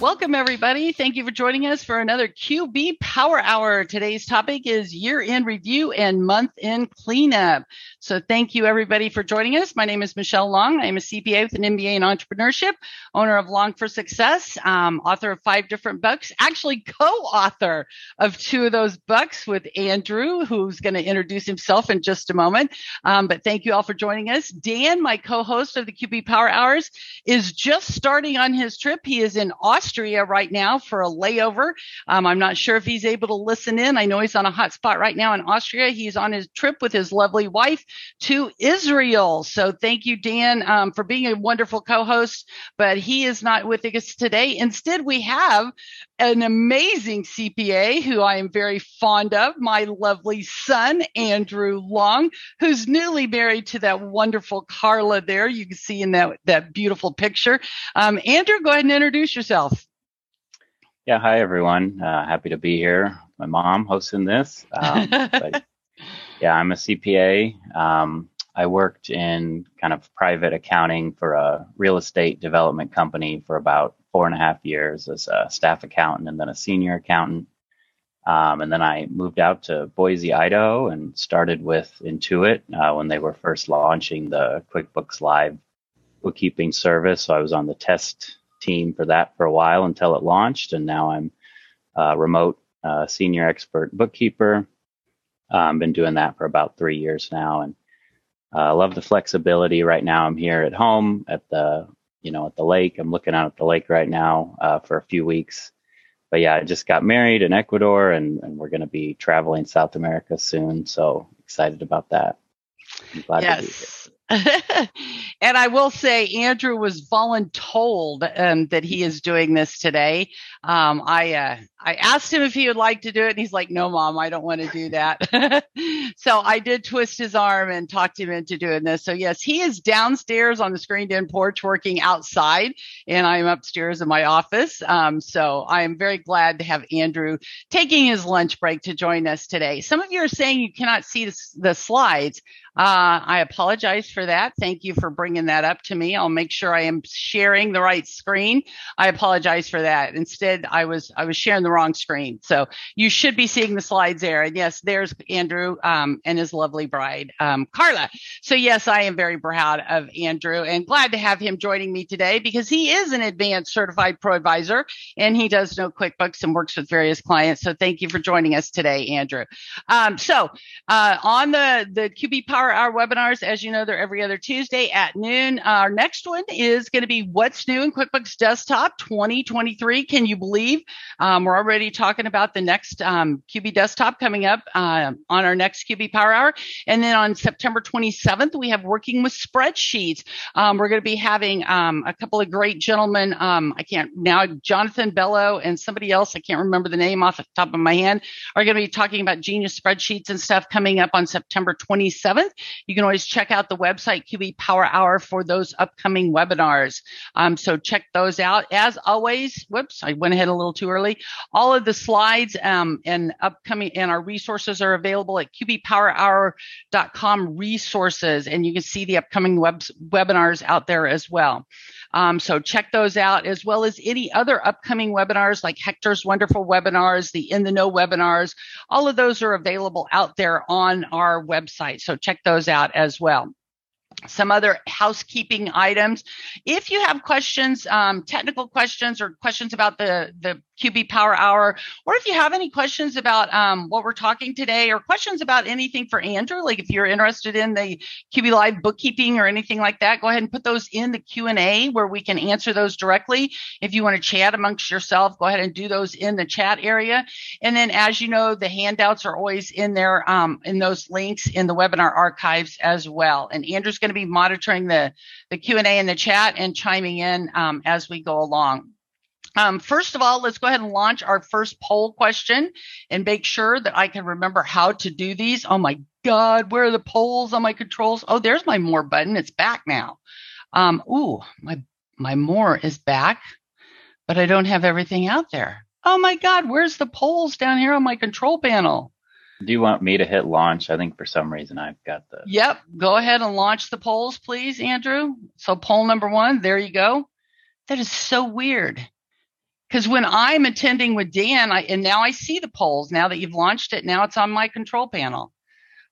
Welcome, everybody. Thank you for joining us for another QB Power Hour. Today's topic is year end review and month end cleanup. So, thank you, everybody, for joining us. My name is Michelle Long. I'm a CPA with an MBA in entrepreneurship, owner of Long for Success, um, author of five different books, actually co author of two of those books with Andrew, who's going to introduce himself in just a moment. Um, but thank you all for joining us. Dan, my co host of the QB Power Hours, is just starting on his trip. He is in Austria right now for a layover. Um, I'm not sure if he's able to listen in. I know he's on a hot spot right now in Austria. He's on his trip with his lovely wife to Israel. So thank you, Dan, um, for being a wonderful co-host. But he is not with us today. Instead, we have an amazing CPA who I am very fond of, my lovely son, Andrew Long, who's newly married to that wonderful Carla there. You can see in that, that beautiful picture. Um, Andrew, go ahead and introduce yourself. Yeah, hi everyone. Uh, happy to be here. My mom hosting this. Um, but yeah, I'm a CPA. Um, I worked in kind of private accounting for a real estate development company for about four and a half years as a staff accountant and then a senior accountant. Um, and then I moved out to Boise, Idaho, and started with Intuit uh, when they were first launching the QuickBooks Live bookkeeping service. So I was on the test team for that for a while until it launched, and now I'm a remote uh, senior expert bookkeeper. Um, been doing that for about three years now, and I uh, love the flexibility. Right now, I'm here at home at the you know at the lake. I'm looking out at the lake right now uh, for a few weeks. But yeah, I just got married in Ecuador, and, and we're going to be traveling South America soon. So excited about that. yes. and I will say, Andrew was voluntold um, that he is doing this today. Um, I uh, I asked him if he would like to do it, and he's like, "No, mom, I don't want to do that." so I did twist his arm and talked him into doing this. So yes, he is downstairs on the screened-in porch working outside, and I am upstairs in my office. Um, so I am very glad to have Andrew taking his lunch break to join us today. Some of you are saying you cannot see the, the slides. Uh, I apologize for that. Thank you for bringing that up to me. I'll make sure I am sharing the right screen. I apologize for that. Instead, I was I was sharing the wrong screen. So you should be seeing the slides there. And yes, there's Andrew um, and his lovely bride, um, Carla. So yes, I am very proud of Andrew and glad to have him joining me today because he is an advanced certified pro advisor and he does know QuickBooks and works with various clients. So thank you for joining us today, Andrew. Um, so uh, on the the QB Power Hour webinars. As you know, they're every other Tuesday at noon. Our next one is going to be What's New in QuickBooks Desktop 2023. Can you believe? Um, we're already talking about the next um, QB Desktop coming up uh, on our next QB Power Hour. And then on September 27th, we have Working with Spreadsheets. Um, we're going to be having um, a couple of great gentlemen. Um, I can't now, Jonathan Bello and somebody else, I can't remember the name off the top of my hand, are going to be talking about Genius Spreadsheets and stuff coming up on September 27th. You can always check out the website QB Power Hour for those upcoming webinars. Um, so check those out. As always, whoops, I went ahead a little too early. All of the slides um, and upcoming and our resources are available at qbpowerhour.com resources, and you can see the upcoming web, webinars out there as well. Um, so check those out as well as any other upcoming webinars like Hector's wonderful webinars, the In the Know webinars. All of those are available out there on our website. So check those out as well some other housekeeping items. If you have questions, um, technical questions or questions about the, the QB Power Hour, or if you have any questions about um, what we're talking today, or questions about anything for Andrew, like if you're interested in the QB Live bookkeeping or anything like that, go ahead and put those in the Q and A where we can answer those directly. If you want to chat amongst yourself, go ahead and do those in the chat area. And then, as you know, the handouts are always in there um, in those links in the webinar archives as well. And Andrew's going to be monitoring the the Q and A in the chat and chiming in um, as we go along. Um, first of all, let's go ahead and launch our first poll question and make sure that I can remember how to do these. Oh my God, where are the polls on my controls? Oh, there's my more button. It's back now. Um, ooh, my my more is back, but I don't have everything out there. Oh my God, where's the polls down here on my control panel? Do you want me to hit launch? I think for some reason I've got the. Yep. Go ahead and launch the polls, please, Andrew. So poll number one, there you go. That is so weird. Because when I'm attending with Dan, I, and now I see the polls. Now that you've launched it, now it's on my control panel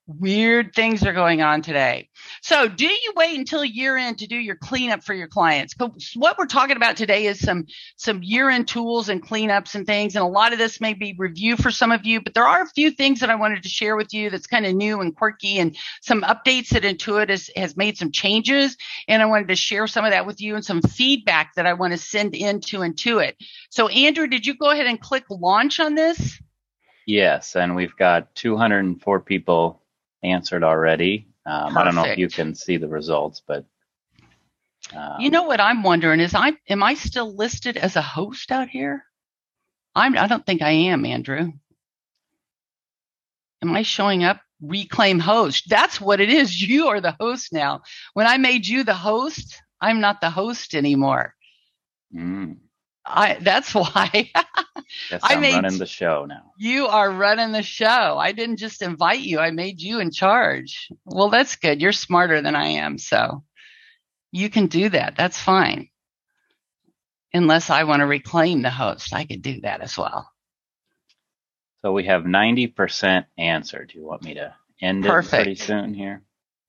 weird things are going on today. So, do you wait until year end to do your cleanup for your clients? What we're talking about today is some some year end tools and cleanups and things, and a lot of this may be review for some of you, but there are a few things that I wanted to share with you that's kind of new and quirky, and some updates that Intuit has, has made some changes, and I wanted to share some of that with you and some feedback that I want to send into Intuit. So, Andrew, did you go ahead and click launch on this? Yes, and we've got 204 people answered already. Um, I don't know if you can see the results, but um, you know what I'm wondering is I am I still listed as a host out here? I'm I don't think I am, Andrew. Am I showing up? Reclaim host. That's what it is. You are the host now. When I made you the host, I'm not the host anymore. Mm. I that's why Yes, I'm made, running the show now. You are running the show. I didn't just invite you, I made you in charge. Well, that's good. You're smarter than I am. So you can do that. That's fine. Unless I want to reclaim the host, I could do that as well. So we have 90% answered. Do you want me to end Perfect. it pretty soon here?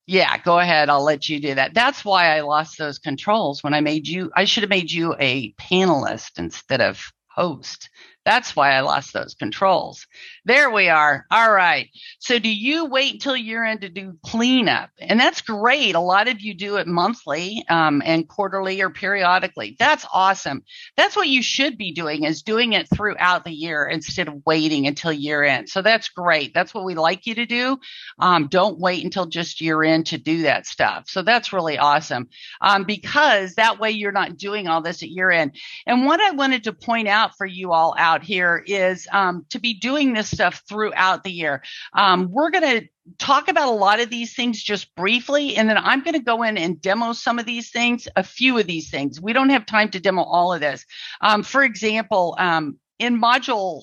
Yeah, go ahead. I'll let you do that. That's why I lost those controls when I made you. I should have made you a panelist instead of host. That's why I lost those controls. There we are. All right. So do you wait until year end to do cleanup? And that's great. A lot of you do it monthly um, and quarterly or periodically. That's awesome. That's what you should be doing is doing it throughout the year instead of waiting until year end. So that's great. That's what we like you to do. Um, don't wait until just year end to do that stuff. So that's really awesome um, because that way you're not doing all this at year end. And what I wanted to point out for you all out out here is um, to be doing this stuff throughout the year. Um, we're going to talk about a lot of these things just briefly, and then I'm going to go in and demo some of these things, a few of these things. We don't have time to demo all of this. Um, for example, um, in module,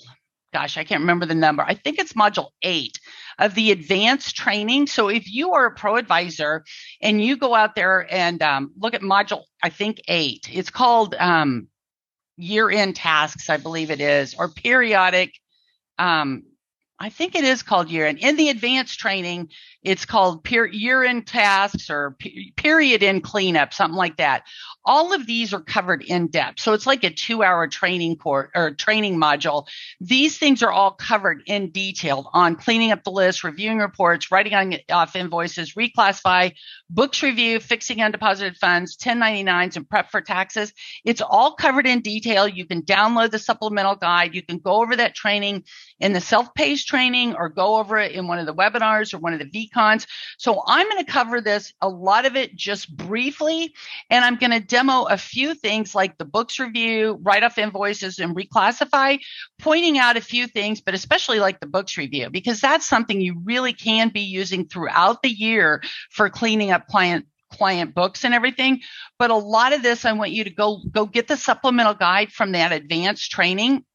gosh, I can't remember the number. I think it's module eight of the advanced training. So if you are a pro advisor and you go out there and um, look at module, I think eight, it's called um, year end tasks, I believe it is, or periodic. Um, I think it is called year end. In the advanced training, it's called year end tasks or pe- period end cleanup, something like that. All of these are covered in depth. So it's like a two hour training course or training module. These things are all covered in detail on cleaning up the list, reviewing reports, writing on off invoices, reclassify, books review, fixing undeposited funds, 1099s, and prep for taxes. It's all covered in detail. You can download the supplemental guide. You can go over that training in the self-paced training or go over it in one of the webinars or one of the VCons. So I'm going to cover this, a lot of it just briefly, and I'm going to demo a few things like the books review, write off invoices and reclassify, pointing out a few things, but especially like the books review, because that's something you really can be using throughout the year for cleaning up client client books and everything but a lot of this i want you to go go get the supplemental guide from that advanced training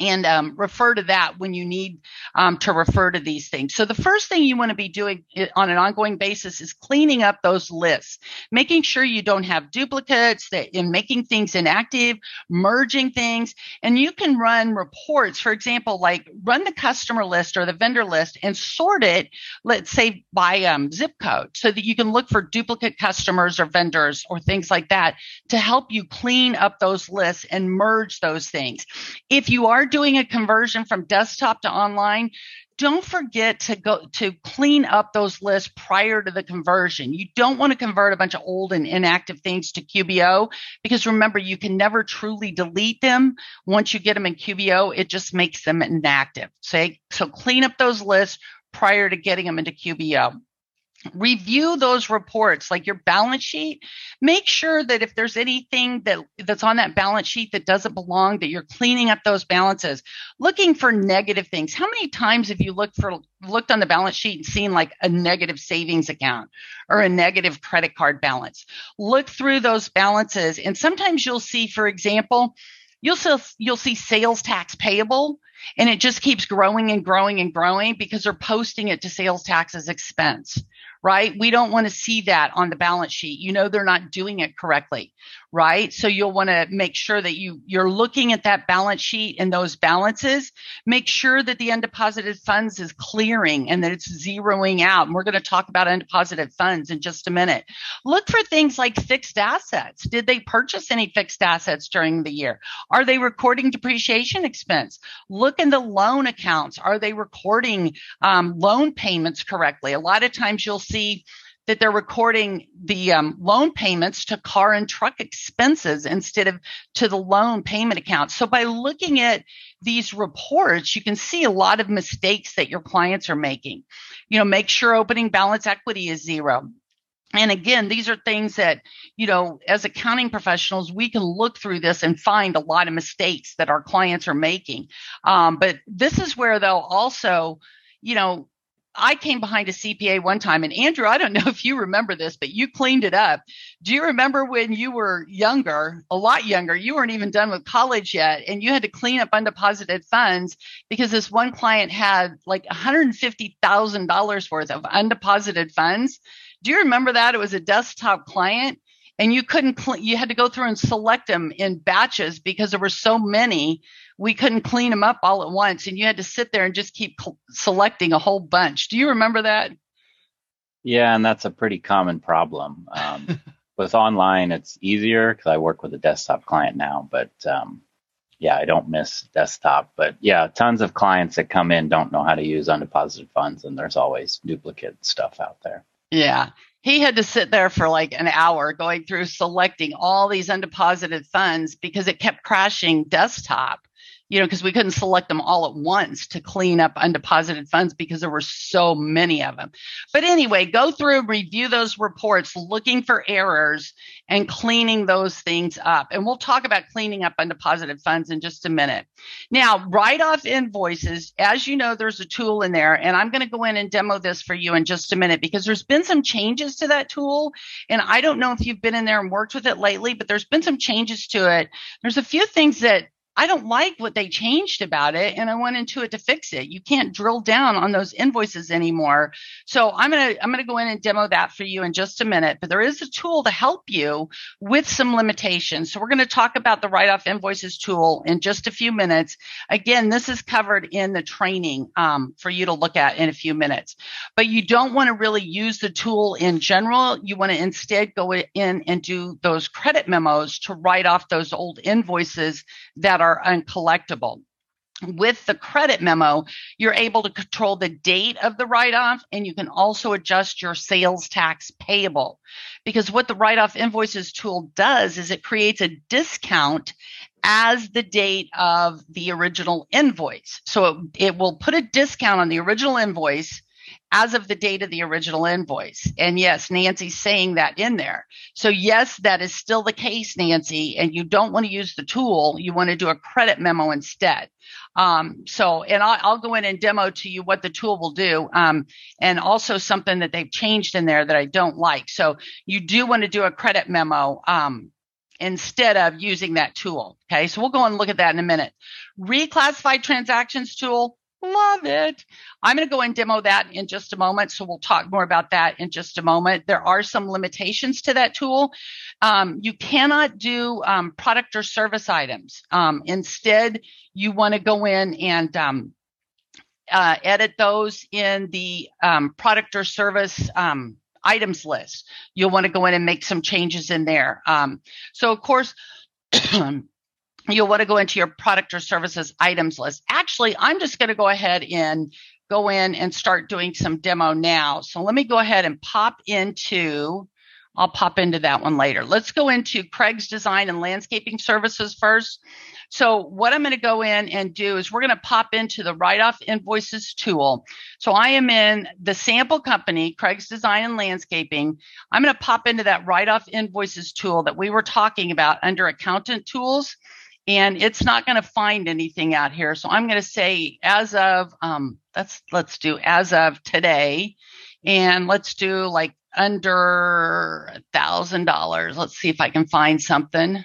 and um, refer to that when you need um, to refer to these things. So the first thing you want to be doing on an ongoing basis is cleaning up those lists, making sure you don't have duplicates, that in making things inactive, merging things, and you can run reports. For example, like run the customer list or the vendor list and sort it, let's say by um, zip code, so that you can look for duplicate customers or vendors or things like that to help you clean up those lists and merge those things. If you are are doing a conversion from desktop to online, don't forget to go to clean up those lists prior to the conversion. You don't want to convert a bunch of old and inactive things to QBO because remember, you can never truly delete them. Once you get them in QBO, it just makes them inactive. So, so clean up those lists prior to getting them into QBO. Review those reports like your balance sheet. Make sure that if there's anything that that's on that balance sheet that doesn't belong that you're cleaning up those balances. Looking for negative things. How many times have you looked for looked on the balance sheet and seen like a negative savings account or a negative credit card balance? Look through those balances and sometimes you'll see for example you'll see you'll see sales tax payable and it just keeps growing and growing and growing because they're posting it to sales tax as expense right? We don't want to see that on the balance sheet. You know they're not doing it correctly, right? So you'll want to make sure that you you're looking at that balance sheet and those balances. Make sure that the undeposited funds is clearing and that it's zeroing out. And we're going to talk about undeposited funds in just a minute. Look for things like fixed assets. Did they purchase any fixed assets during the year? Are they recording depreciation expense? Look in the loan accounts. Are they recording um, loan payments correctly? A lot of times you'll see that they're recording the um, loan payments to car and truck expenses instead of to the loan payment account. So by looking at these reports, you can see a lot of mistakes that your clients are making. You know, make sure opening balance equity is zero. And again, these are things that, you know, as accounting professionals, we can look through this and find a lot of mistakes that our clients are making. Um, but this is where, though, also, you know, I came behind a CPA one time, and Andrew, I don't know if you remember this, but you cleaned it up. Do you remember when you were younger, a lot younger, you weren't even done with college yet, and you had to clean up undeposited funds because this one client had like $150,000 worth of undeposited funds? Do you remember that? It was a desktop client and you couldn't cl- you had to go through and select them in batches because there were so many we couldn't clean them up all at once. And you had to sit there and just keep cl- selecting a whole bunch. Do you remember that? Yeah and that's a pretty common problem. Um, with online it's easier because i work with a desktop client now but um, yeah i don't miss desktop. But yeah tons of clients that come in don't know how to use undeposited funds and there's always duplicate stuff out there. Yeah he had to sit there for like an hour going through selecting all these undeposited funds because it kept crashing desktop you know, because we couldn't select them all at once to clean up undeposited funds because there were so many of them. But anyway, go through review those reports, looking for errors and cleaning those things up. And we'll talk about cleaning up undeposited funds in just a minute. Now, write off invoices. As you know, there's a tool in there, and I'm going to go in and demo this for you in just a minute because there's been some changes to that tool. And I don't know if you've been in there and worked with it lately, but there's been some changes to it. There's a few things that I don't like what they changed about it and I went into it to fix it. You can't drill down on those invoices anymore. So I'm going to I'm going to go in and demo that for you in just a minute, but there is a tool to help you with some limitations. So we're going to talk about the write off invoices tool in just a few minutes. Again, this is covered in the training um, for you to look at in a few minutes. But you don't want to really use the tool in general. You want to instead go in and do those credit memos to write off those old invoices that are are uncollectible. With the credit memo, you're able to control the date of the write off and you can also adjust your sales tax payable. Because what the write off invoices tool does is it creates a discount as the date of the original invoice. So it, it will put a discount on the original invoice as of the date of the original invoice. And yes, Nancy's saying that in there. So yes, that is still the case, Nancy, and you don't want to use the tool. You want to do a credit memo instead. Um, so, and I'll, I'll, go in and demo to you what the tool will do. Um, and also something that they've changed in there that I don't like. So you do want to do a credit memo, um, instead of using that tool. Okay. So we'll go and look at that in a minute. Reclassified transactions tool Love it. I'm going to go and demo that in just a moment. So we'll talk more about that in just a moment. There are some limitations to that tool. Um, you cannot do um, product or service items. Um, instead, you want to go in and um, uh, edit those in the um, product or service um, items list. You'll want to go in and make some changes in there. so, of course, you'll want to go into your product or services items list. Actually, I'm just going to go ahead and go in and start doing some demo now. So let me go ahead and pop into I'll pop into that one later. Let's go into Craig's design and landscaping services first. So what I'm going to go in and do is we're going to pop into the write off invoices tool. So I am in the sample company, Craig's design and landscaping. I'm going to pop into that write off invoices tool that we were talking about under accountant tools. And it's not going to find anything out here. So I'm going to say as of, um, let's, let's do as of today. And let's do like under a thousand dollars. Let's see if I can find something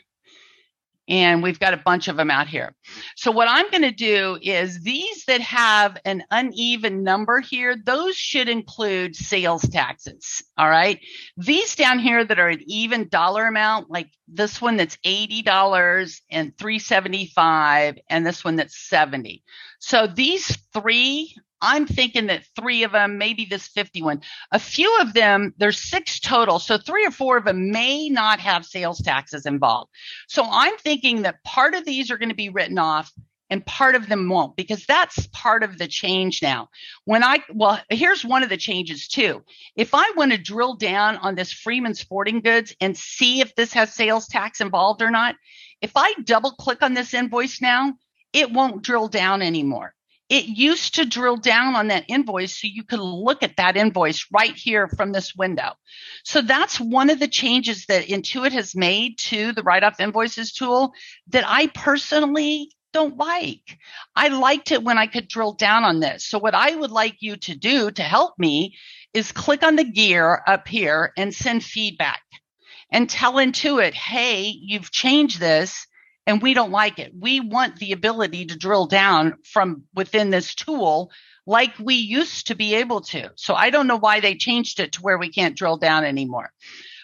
and we've got a bunch of them out here. So what I'm going to do is these that have an uneven number here, those should include sales taxes. All right. These down here that are an even dollar amount, like this one that's $80 and 375 and this one that's 70. So these three I'm thinking that three of them, maybe this 51, a few of them, there's six total. So three or four of them may not have sales taxes involved. So I'm thinking that part of these are going to be written off and part of them won't because that's part of the change now. When I, well, here's one of the changes too. If I want to drill down on this Freeman Sporting Goods and see if this has sales tax involved or not, if I double click on this invoice now, it won't drill down anymore it used to drill down on that invoice so you could look at that invoice right here from this window. So that's one of the changes that Intuit has made to the write off invoices tool that I personally don't like. I liked it when I could drill down on this. So what I would like you to do to help me is click on the gear up here and send feedback and tell Intuit, hey, you've changed this and we don't like it. We want the ability to drill down from within this tool like we used to be able to. So I don't know why they changed it to where we can't drill down anymore.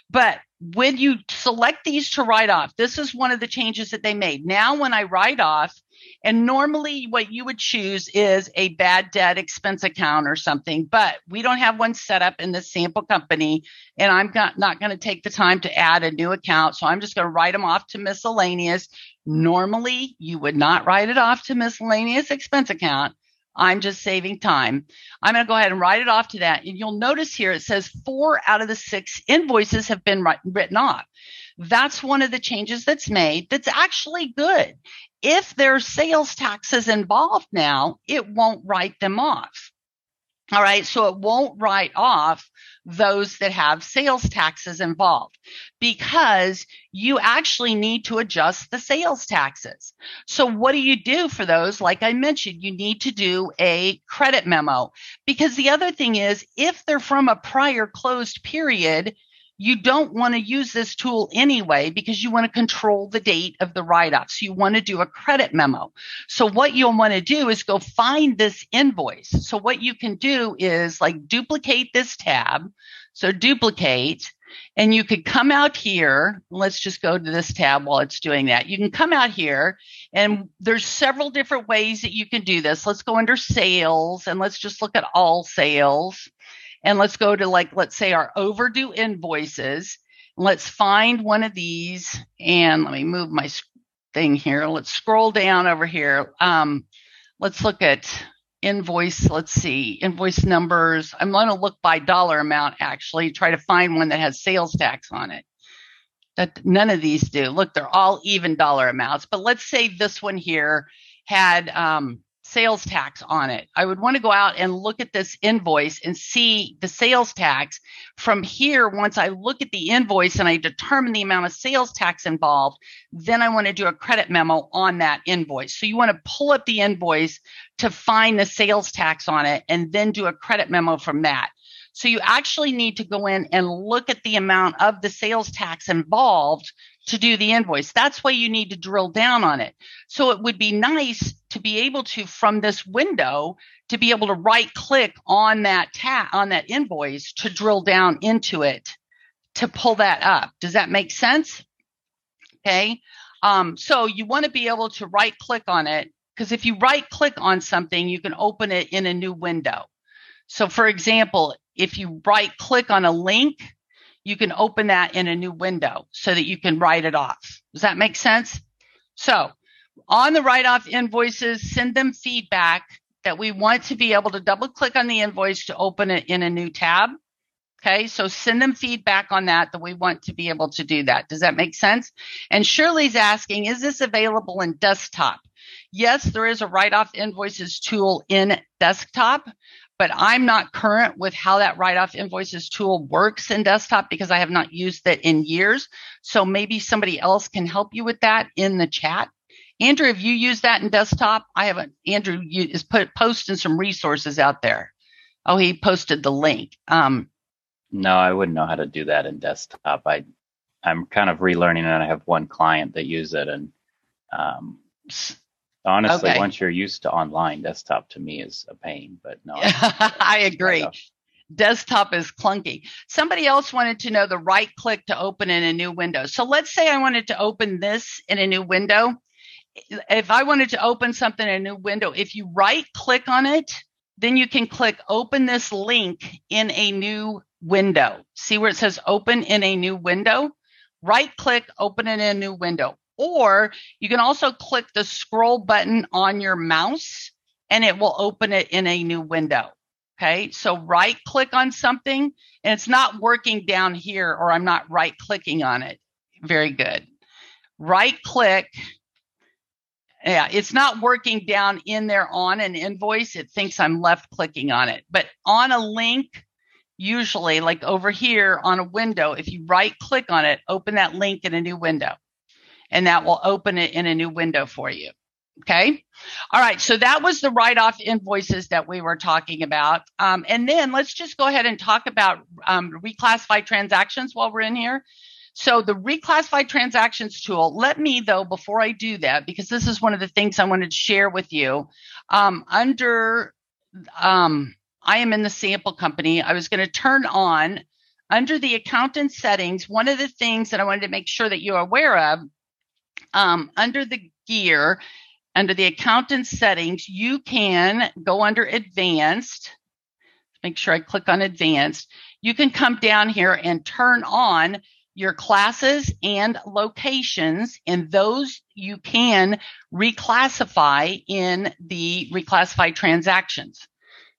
But when you select these to write off, this is one of the changes that they made. Now, when I write off, and normally what you would choose is a bad debt expense account or something, but we don't have one set up in the sample company. And I'm not, not going to take the time to add a new account. So I'm just going to write them off to miscellaneous. Normally, you would not write it off to miscellaneous expense account. I'm just saving time. I'm going to go ahead and write it off to that. And you'll notice here it says four out of the six invoices have been written off. That's one of the changes that's made that's actually good. If there's sales taxes involved now, it won't write them off. All right. So it won't write off those that have sales taxes involved because you actually need to adjust the sales taxes. So what do you do for those? Like I mentioned, you need to do a credit memo because the other thing is if they're from a prior closed period, you don't want to use this tool anyway because you want to control the date of the write off. So you want to do a credit memo. So what you'll want to do is go find this invoice. So what you can do is like duplicate this tab. So duplicate and you could come out here. Let's just go to this tab while it's doing that. You can come out here and there's several different ways that you can do this. Let's go under sales and let's just look at all sales. And let's go to like, let's say our overdue invoices. Let's find one of these and let me move my thing here. Let's scroll down over here. Um, let's look at invoice. Let's see, invoice numbers. I'm going to look by dollar amount actually, try to find one that has sales tax on it. That none of these do. Look, they're all even dollar amounts. But let's say this one here had um, sales tax on it. I would want to go out and look at this invoice and see the sales tax. From here, once I look at the invoice and I determine the amount of sales tax involved, then I want to do a credit memo on that invoice. So you want to pull up the invoice to find the sales tax on it and then do a credit memo from that. So you actually need to go in and look at the amount of the sales tax involved to do the invoice. That's why you need to drill down on it. So it would be nice to be able to, from this window, to be able to right click on that tab, on that invoice to drill down into it to pull that up. Does that make sense? Okay. Um, so you want to be able to right click on it because if you right click on something, you can open it in a new window. So for example, if you right click on a link, you can open that in a new window so that you can write it off. Does that make sense? So on the write off invoices, send them feedback that we want to be able to double click on the invoice to open it in a new tab. Okay, so send them feedback on that that we want to be able to do that. Does that make sense? And Shirley's asking, is this available in desktop? Yes, there is a write off invoices tool in desktop, but I'm not current with how that write off invoices tool works in desktop because I have not used it in years. So maybe somebody else can help you with that in the chat. Andrew, have you used that in desktop? I haven't. Andrew is put posting some resources out there. Oh, he posted the link. Um, no, I wouldn't know how to do that in desktop. I, I'm kind of relearning, and I have one client that use it, and um, honestly, okay. once you're used to online, desktop to me is a pain. But no, I agree. Desktop is clunky. Somebody else wanted to know the right click to open in a new window. So let's say I wanted to open this in a new window. If I wanted to open something in a new window, if you right click on it, then you can click open this link in a new window. See where it says open in a new window? Right click, open it in a new window. Or you can also click the scroll button on your mouse and it will open it in a new window. Okay. So right click on something and it's not working down here or I'm not right clicking on it. Very good. Right click. Yeah, it's not working down in there on an invoice. It thinks I'm left clicking on it. But on a link, usually like over here on a window, if you right click on it, open that link in a new window and that will open it in a new window for you. Okay. All right. So that was the write off invoices that we were talking about. Um, and then let's just go ahead and talk about um, reclassified transactions while we're in here. So the reclassified transactions tool, let me though, before I do that, because this is one of the things I wanted to share with you, um, under, um, I am in the sample company. I was going to turn on under the accountant settings. One of the things that I wanted to make sure that you're aware of, um, under the gear, under the accountant settings, you can go under advanced. Make sure I click on advanced. You can come down here and turn on your classes and locations, and those you can reclassify in the reclassified transactions.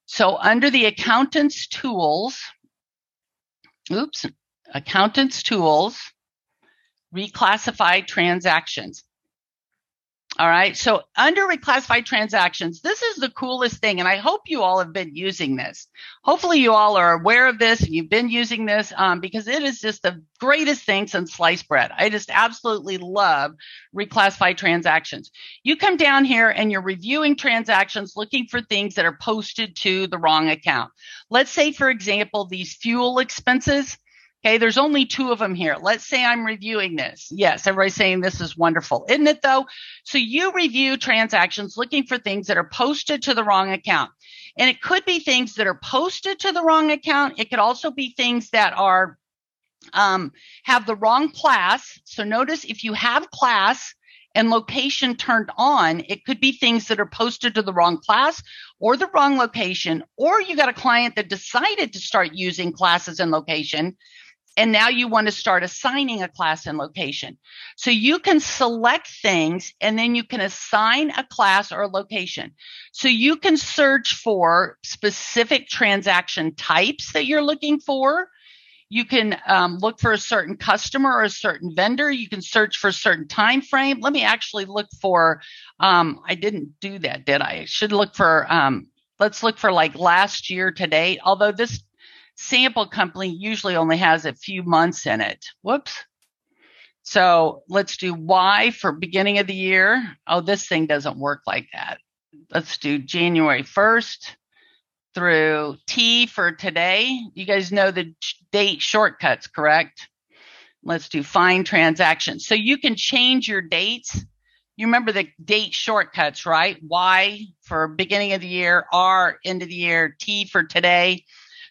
So under the accountant's tools, oops, accountant's tools, reclassified transactions. All right. So under reclassified transactions, this is the coolest thing. And I hope you all have been using this. Hopefully you all are aware of this and you've been using this um, because it is just the greatest thing since sliced bread. I just absolutely love reclassified transactions. You come down here and you're reviewing transactions, looking for things that are posted to the wrong account. Let's say, for example, these fuel expenses. Okay, there's only two of them here. Let's say I'm reviewing this. Yes, everybody's saying this is wonderful, isn't it though? So you review transactions looking for things that are posted to the wrong account. And it could be things that are posted to the wrong account. It could also be things that are um, have the wrong class. So notice if you have class and location turned on, it could be things that are posted to the wrong class or the wrong location, or you got a client that decided to start using classes and location and now you want to start assigning a class and location. So you can select things and then you can assign a class or a location. So you can search for specific transaction types that you're looking for. You can um, look for a certain customer or a certain vendor. You can search for a certain time frame. Let me actually look for. Um, I didn't do that, did I? I should look for. Um, let's look for like last year to date. Although this sample company usually only has a few months in it. Whoops. So let's do Y for beginning of the year. Oh, this thing doesn't work like that. Let's do January 1st through T for today. You guys know the date shortcuts, correct? Let's do find transactions. So you can change your dates. You remember the date shortcuts, right? Y for beginning of the year, R end of the year, T for today.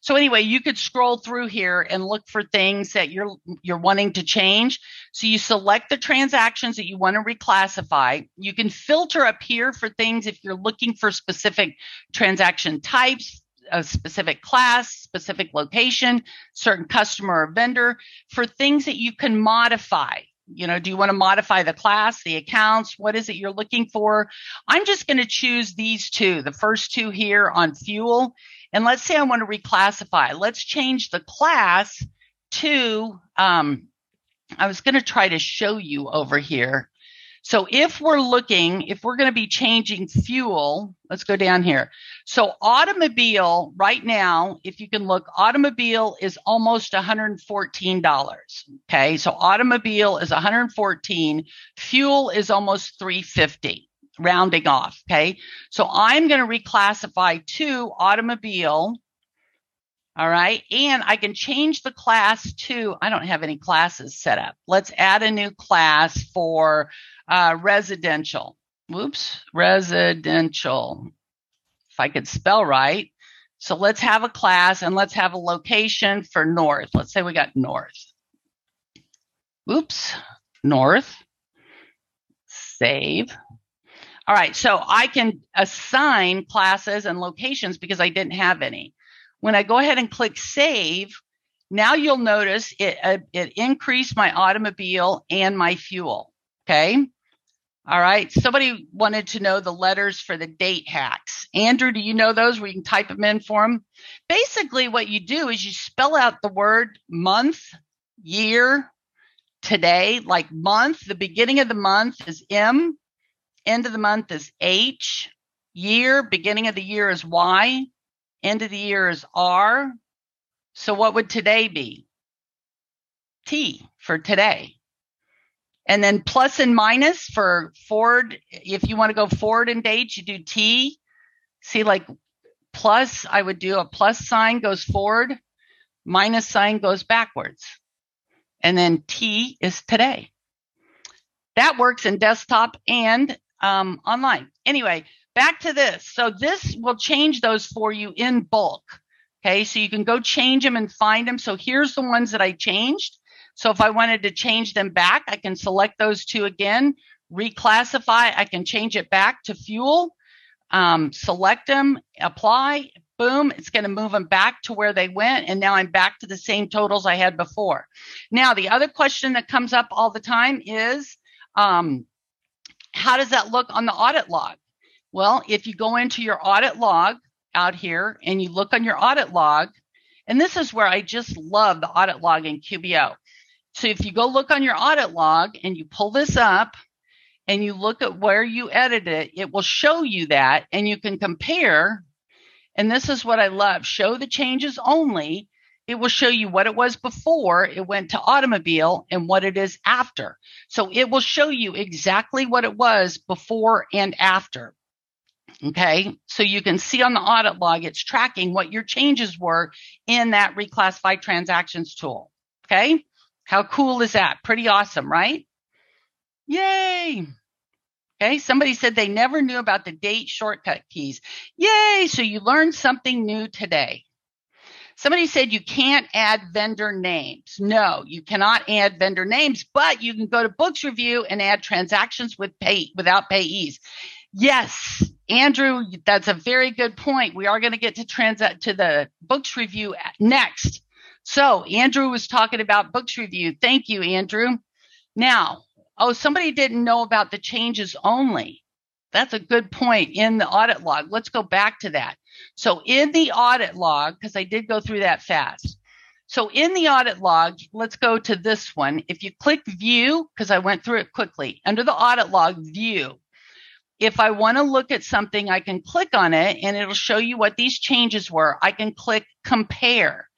So anyway, you could scroll through here and look for things that you're you're wanting to change. So you select the transactions that you want to reclassify. You can filter up here for things if you're looking for specific transaction types, a specific class, specific location, certain customer or vendor for things that you can modify. You know, do you want to modify the class, the accounts? What is it you're looking for? I'm just going to choose these two, the first two here on fuel And let's say I want to reclassify. Let's change the class to, um, I was going to try to show you over here. So if we're looking, if we're going to be changing fuel, let's go down here. So automobile right now, if you can look, automobile is almost $114. Okay. So automobile is 114. Fuel is almost 350 rounding off. Okay. So I'm going to reclassify to automobile. All right. And I can change the class to, I don't have any classes set up. Let's add a new class for uh, residential. Whoops, residential. If I could spell right. So let's have a class and let's have a location for north. Let's say we got north. Oops, north. Save. All right, so I can assign classes and locations because I didn't have any. When I go ahead and click save, now you'll notice it, uh, it increased my automobile and my fuel. Okay. All right. Somebody wanted to know the letters for the date hacks. Andrew, do you know those where you can type them in for them? Basically, what you do is you spell out the word month, year, today, like month. The beginning of the month is M, end of the month is H, year, beginning of the year is Y, end of the year is R. So what would today be? T for today. And then plus and minus for forward. If you want to go forward in dates, you do T. See, like plus, I would do a plus sign goes forward, minus sign goes backwards. And then T is today. That works in desktop and um, online. Anyway, back to this. So this will change those for you in bulk. Okay, so you can go change them and find them. So here's the ones that I changed. So if I wanted to change them back, I can select those two again, reclassify. I can change it back to fuel, um, select them, apply, boom, it's going to move them back to where they went. And now I'm back to the same totals I had before. Now, the other question that comes up all the time is, um, how does that look on the audit log? Well, if you go into your audit log out here and you look on your audit log, and this is where I just love the audit log in QBO. So if you go look on your audit log and you pull this up and you look at where you edited it, it will show you that and you can compare. And this is what I love show the changes only. It will show you what it was before it went to automobile and what it is after. So it will show you exactly what it was before and after. Okay, so you can see on the audit log, it's tracking what your changes were in that reclassified transactions tool. Okay, how cool is that? Pretty awesome, right? Yay. Okay, somebody said they never knew about the date shortcut keys. Yay, so you learned something new today. Somebody said you can't add vendor names. No, you cannot add vendor names, but you can go to Books Review and add transactions with pay without payees. Yes, Andrew, that's a very good point. We are going to get to transact to the books review next. So Andrew was talking about books review. Thank you, Andrew. Now, oh, somebody didn't know about the changes only. That's a good point in the audit log. Let's go back to that. So in the audit log, because I did go through that fast. So in the audit log, let's go to this one. If you click view, because I went through it quickly, under the audit log, view, if I want to look at something, I can click on it and it'll show you what these changes were. I can click compare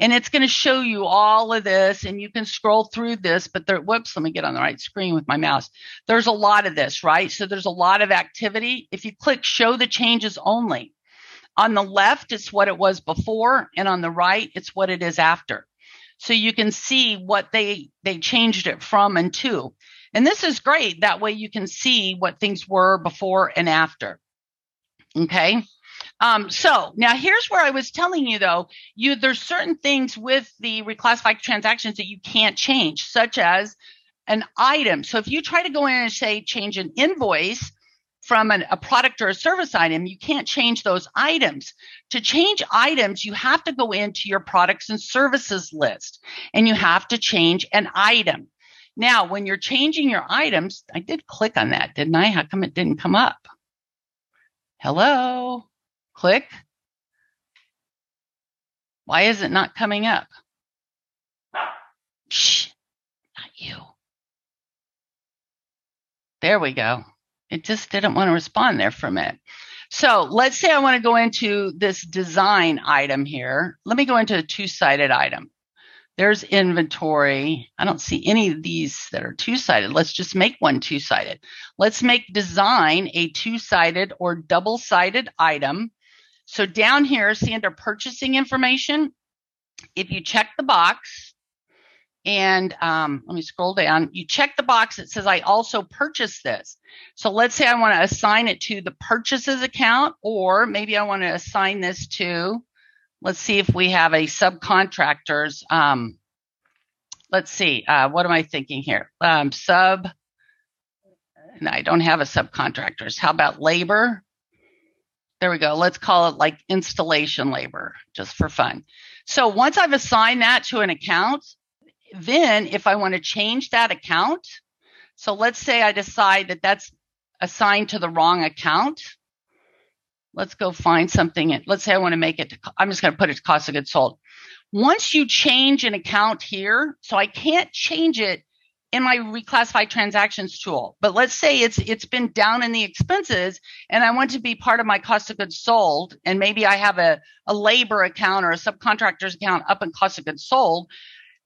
and it's going to show you all of this and you can scroll through this, but there, whoops, let me get on the right screen with my mouse. There's a lot of this, right? So there's a lot of activity. If you click show the changes only, on the left, it's what it was before, and on the right, it's what it is after. So you can see what they they changed it from and to. And this is great. That way you can see what things were before and after. Okay. Um, so now here's where I was telling you though, you there's certain things with the reclassified transactions that you can't change, such as an item. So if you try to go in and say change an invoice from an, a product or a service item, you can't change those items. To change items, you have to go into your products and services list and you have to change an item. Now, when you're changing your items, I did click on that, didn't I? How come it didn't come up? Hello? Click. Why is it not coming up? Shh, not you. There we go. It just didn't want to respond there for a minute. So let's say I want to go into this design item here. Let me go into a two-sided item. There's inventory. I don't see any of these that are two-sided. Let's just make one two-sided. Let's make design a two-sided or double-sided item. So down here, see under purchasing information, if you check the box, and um, let me scroll down. You check the box that says I also purchased this. So let's say I want to assign it to the purchases account, or maybe I want to assign this to, let's see if we have a subcontractors. Um, let's see, uh, what am I thinking here? Um, sub, and I don't have a subcontractors. How about labor? There we go. Let's call it like installation labor just for fun. So once I've assigned that to an account, then if I want to change that account, so let's say I decide that that's assigned to the wrong account. Let's go find something. Let's say I want to make it, to, I'm just going to put it to cost of goods sold. Once you change an account here, so I can't change it in my reclassify transactions tool. But let's say it's it's been down in the expenses and I want to be part of my cost of goods sold and maybe I have a, a labor account or a subcontractor's account up in cost of goods sold.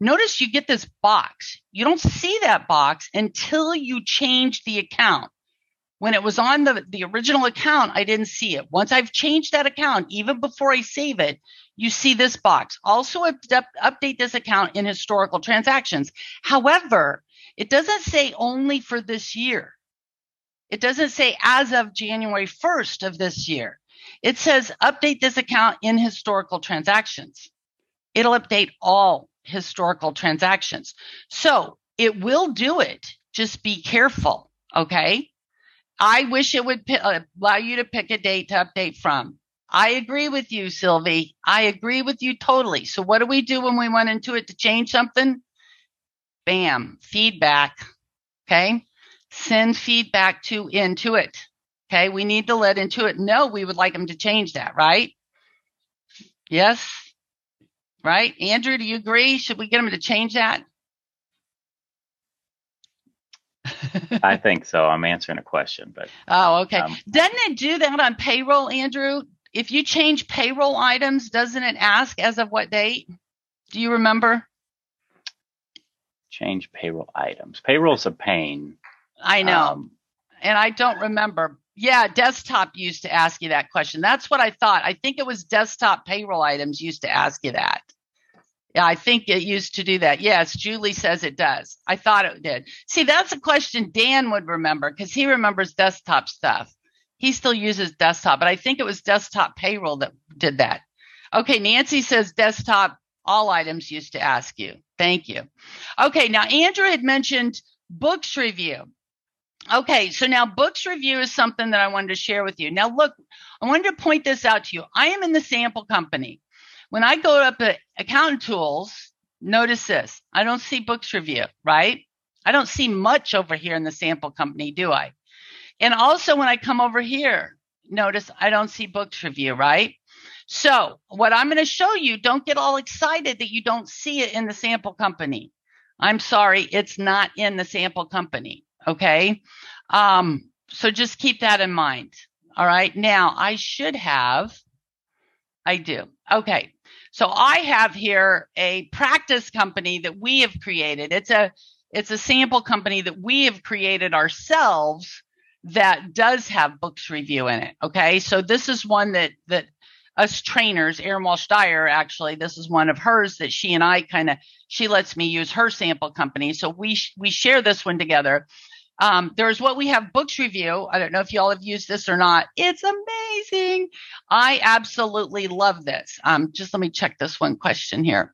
Notice you get this box. You don't see that box until you change the account. When it was on the, the original account, I didn't see it. Once I've changed that account, even before I save it, you see this box. Also update this account in historical transactions. However, it doesn't say only for this year. It doesn't say as of January 1st of this year. It says update this account in historical transactions. It'll update all historical transactions. So it will do it. Just be careful. Okay. I wish it would p- uh, allow you to pick a date to update from. I agree with you, Sylvie. I agree with you totally. So what do we do when we went into it to change something? Bam, feedback. Okay. Send feedback to Intuit. Okay. We need to let Intuit know we would like them to change that, right? Yes. Right. Andrew, do you agree? Should we get them to change that? I think so. I'm answering a question, but oh, okay. Um, Doesn't it do that on payroll, Andrew? If you change payroll items, doesn't it ask as of what date? Do you remember? Change payroll items. Payroll's a pain. I know. Um, and I don't remember. Yeah, desktop used to ask you that question. That's what I thought. I think it was desktop payroll items used to ask you that. Yeah, I think it used to do that. Yes, Julie says it does. I thought it did. See, that's a question Dan would remember because he remembers desktop stuff. He still uses desktop, but I think it was desktop payroll that did that. Okay, Nancy says desktop all items used to ask you. Thank you. Okay, now Andrew had mentioned books review. Okay, so now books review is something that I wanted to share with you. Now, look, I wanted to point this out to you. I am in the sample company. When I go up to accountant tools, notice this I don't see books review, right? I don't see much over here in the sample company, do I? And also when I come over here, notice I don't see books review, right? So what I'm going to show you, don't get all excited that you don't see it in the sample company. I'm sorry, it's not in the sample company. Okay. Um, so just keep that in mind. All right. Now I should have, I do. Okay. So I have here a practice company that we have created. It's a, it's a sample company that we have created ourselves that does have books review in it. Okay. So this is one that, that us trainers, Erin Walsh Dyer, actually, this is one of hers that she and I kind of, she lets me use her sample company. So we, we share this one together. Um, there's what we have books review. I don't know if y'all have used this or not. It's amazing. I absolutely love this. Um, just let me check this one question here.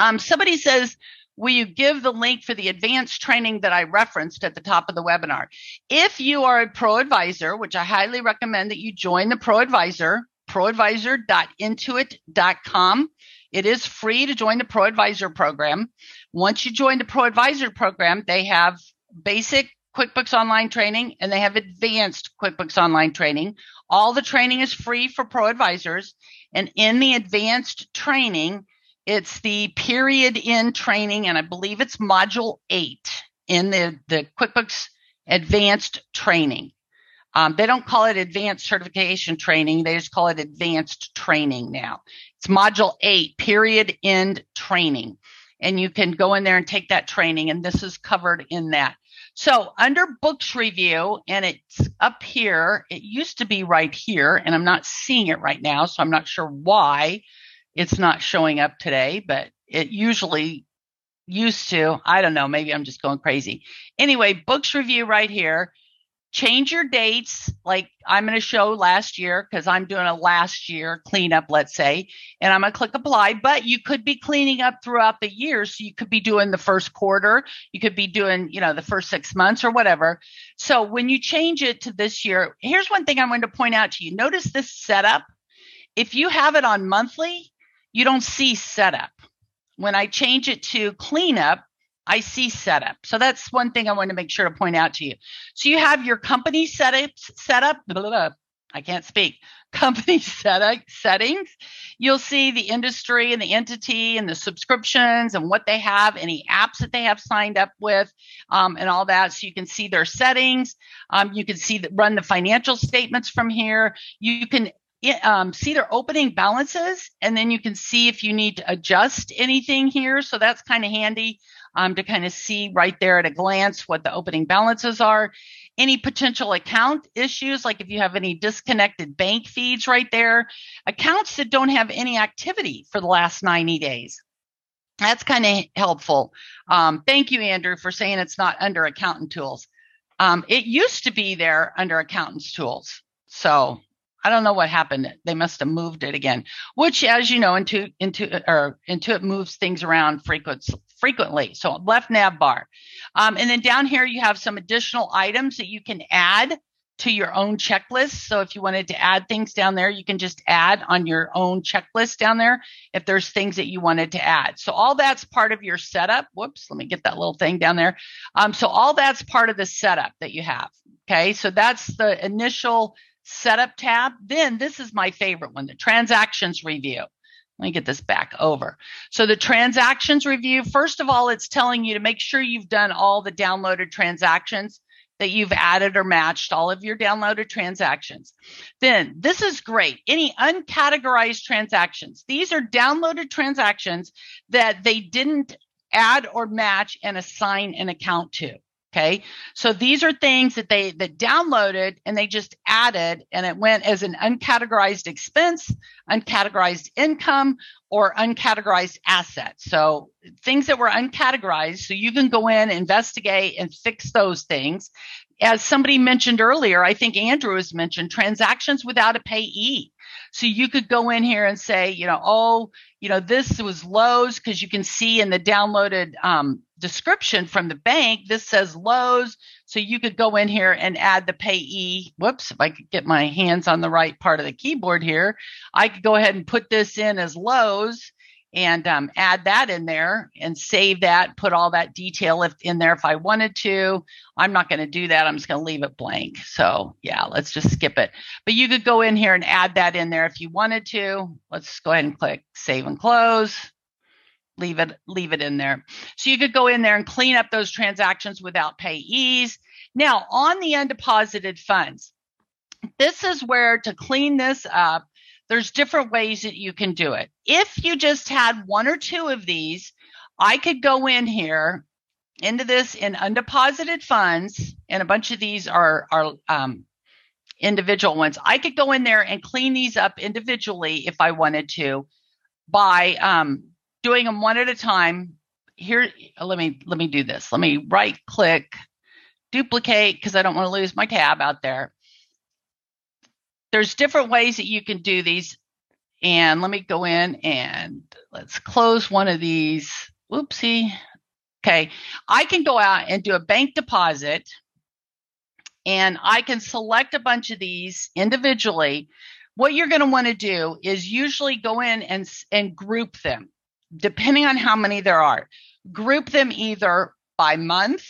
Um, somebody says, will you give the link for the advanced training that I referenced at the top of the webinar? If you are a pro advisor, which I highly recommend that you join the pro advisor, proadvisor.intuit.com. It is free to join the Pro Advisor program. Once you join the Pro Advisor program, they have basic QuickBooks Online training and they have advanced QuickBooks Online training. All the training is free for pro advisors. And in the advanced training, it's the period in training, and I believe it's module eight in the, the QuickBooks advanced training. Um, they don't call it advanced certification training. They just call it advanced training now. It's module eight, period end training. And you can go in there and take that training, and this is covered in that. So under books review, and it's up here, it used to be right here, and I'm not seeing it right now, so I'm not sure why it's not showing up today, but it usually used to. I don't know, maybe I'm just going crazy. Anyway, books review right here change your dates. Like i'm going to show last year because i'm doing a last year cleanup let's say and i'm going to click apply but you could be cleaning up throughout the year. So you could be doing the first quarter you could be doing you know the first six months or whatever. So when you change it to this year here's one thing i'm going to point out to you. Notice this setup. If you have it on monthly you don't see setup. When i change it to cleanup I see setup. So that's one thing I want to make sure to point out to you. So you have your company setups set up. Blah, blah, blah, I can't speak. Company setup settings. You'll see the industry and the entity and the subscriptions and what they have, any apps that they have signed up with, um, and all that. So you can see their settings. Um, you can see that run the financial statements from here. You can um, see their opening balances, and then you can see if you need to adjust anything here. So that's kind of handy um, to kind of see right there at a glance what the opening balances are. Any potential account issues, like if you have any disconnected bank feeds right there, accounts that don't have any activity for the last 90 days. That's kind of helpful. Um, thank you, Andrew, for saying it's not under accountant tools. Um, it used to be there under accountants tools. So I don't know what happened. They must have moved it again, which, as you know, Intuit, Intuit or Intuit moves things around frequent, frequently. So left nav bar. Um, and then down here, you have some additional items that you can add to your own checklist. So if you wanted to add things down there, you can just add on your own checklist down there if there's things that you wanted to add. So all that's part of your setup. Whoops, let me get that little thing down there. Um, so all that's part of the setup that you have. Okay, so that's the initial setup tab. Then this is my favorite one, the transactions review. Let me get this back over. So the transactions review, first of all, it's telling you to make sure you've done all the downloaded transactions that you've added or matched all of your downloaded transactions. Then this is great. Any uncategorized transactions. These are downloaded transactions that they didn't add or match and assign an account to. Okay. So these are things that they that downloaded and they just added and it went as an uncategorized expense, uncategorized income, or uncategorized asset. So things that were uncategorized. So you can go in, investigate, and fix those things. As somebody mentioned earlier, I think Andrew has mentioned transactions without a payee. So you could go in here and say, you know, oh, you know, this was Lowe's because you can see in the downloaded um, description from the bank, this says Lowe's. So you could go in here and add the payee. Whoops, if I could get my hands on the right part of the keyboard here, I could go ahead and put this in as Lowe's and um, add that in there and save that, put all that detail in there if I wanted to. I'm not going to do that. I'm just going to leave it blank. So yeah, let's just skip it. But you could go in here and add that in there if you wanted to. Let's go ahead and click save and close. Leave it, leave it in there. So you could go in there and clean up those transactions without payees. Now on the undeposited funds, this is where to clean this up, there's different ways that you can do it. If you just had one or two of these, I could go in here into this in undeposited funds, and a bunch of these are are um, individual ones. I could go in there and clean these up individually if I wanted to by um, doing them one at a time. Here, let me let me do this. Let me right click, duplicate because I don't want to lose my tab out there there's different ways that you can do these. And let me go in and let's close one of these. Whoopsie. Okay. I can go out and do a bank deposit and I can select a bunch of these individually. What you're going to want to do is usually go in and, and group them depending on how many there are. Group them either by month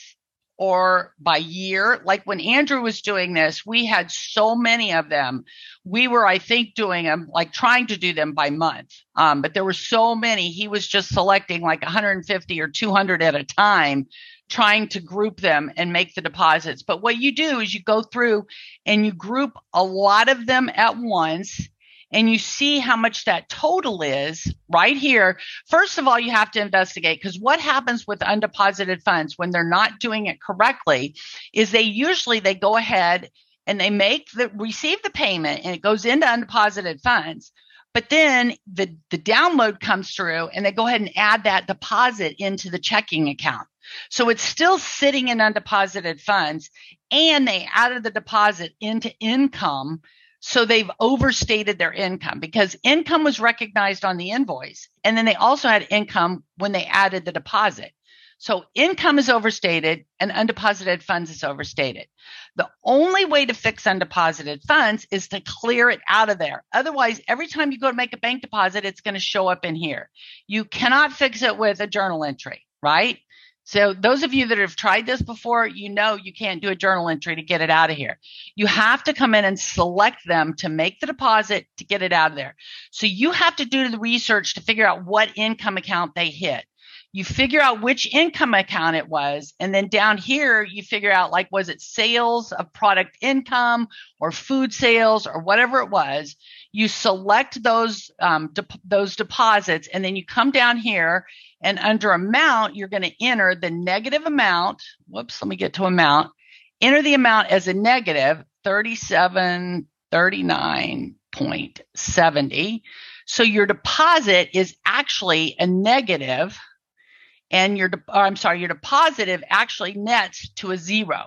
or by year. Like when Andrew was doing this, we had so many of them. We were, I think, doing them like trying to do them by month. Um, but there were so many. He was just selecting like 150 or 200 at a time, trying to group them and make the deposits. But what you do is you go through and you group a lot of them at once and you see how much that total is right here. First of all, you have to investigate because what happens with undeposited funds when they're not doing it correctly is they usually they go ahead and they make the receive the payment and it goes into undeposited funds. But then the, the download comes through and they go ahead and add that deposit into the checking account. So it's still sitting in undeposited funds and they added the deposit into income so they've overstated their income because income was recognized on the invoice. And then they also had income when they added the deposit. So income is overstated and undeposited funds is overstated. The only way to fix undeposited funds is to clear it out of there. Otherwise, every time you go to make a bank deposit, it's going to show up in here. You cannot fix it with a journal entry, right? So those of you that have tried this before, you know you can't do a journal entry to get it out of here. You have to come in and select them to make the deposit to get it out of there. So you have to do the research to figure out what income account they hit. You figure out which income account it was. And then down here, you figure out like, was it sales of product income or food sales or whatever it was? You select those, um, de- those deposits and then you come down here and under amount, you're going to enter the negative amount. Whoops, let me get to amount. Enter the amount as a negative 3739.70. So your deposit is actually a negative and your, I'm sorry, your depositive actually nets to a zero.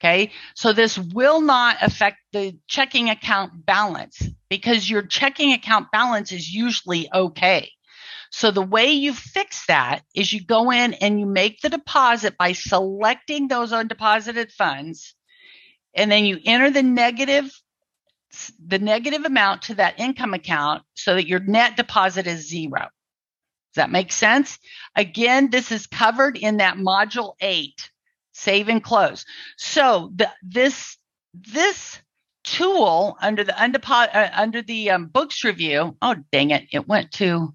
Okay. So this will not affect the checking account balance because your checking account balance is usually okay. So the way you fix that is you go in and you make the deposit by selecting those undeposited funds and then you enter the negative the negative amount to that income account so that your net deposit is zero. Does that make sense? Again, this is covered in that module 8, save and close. So the, this this tool under the undepo- uh, under the um, books review, oh dang it, it went to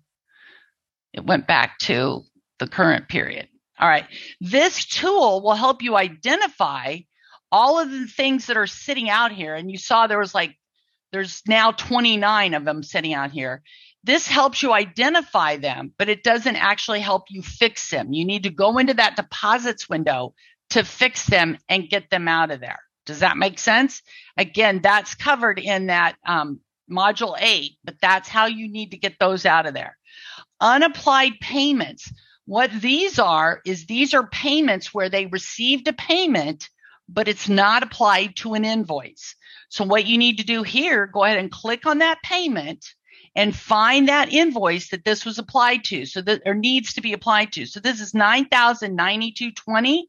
it went back to the current period. All right. This tool will help you identify all of the things that are sitting out here. And you saw there was like, there's now 29 of them sitting out here. This helps you identify them, but it doesn't actually help you fix them. You need to go into that deposits window to fix them and get them out of there. Does that make sense? Again, that's covered in that um, module eight, but that's how you need to get those out of there unapplied payments. What these are is these are payments where they received a payment, but it's not applied to an invoice. So what you need to do here, go ahead and click on that payment and find that invoice that this was applied to. So that or needs to be applied to. So this is 9,092.20.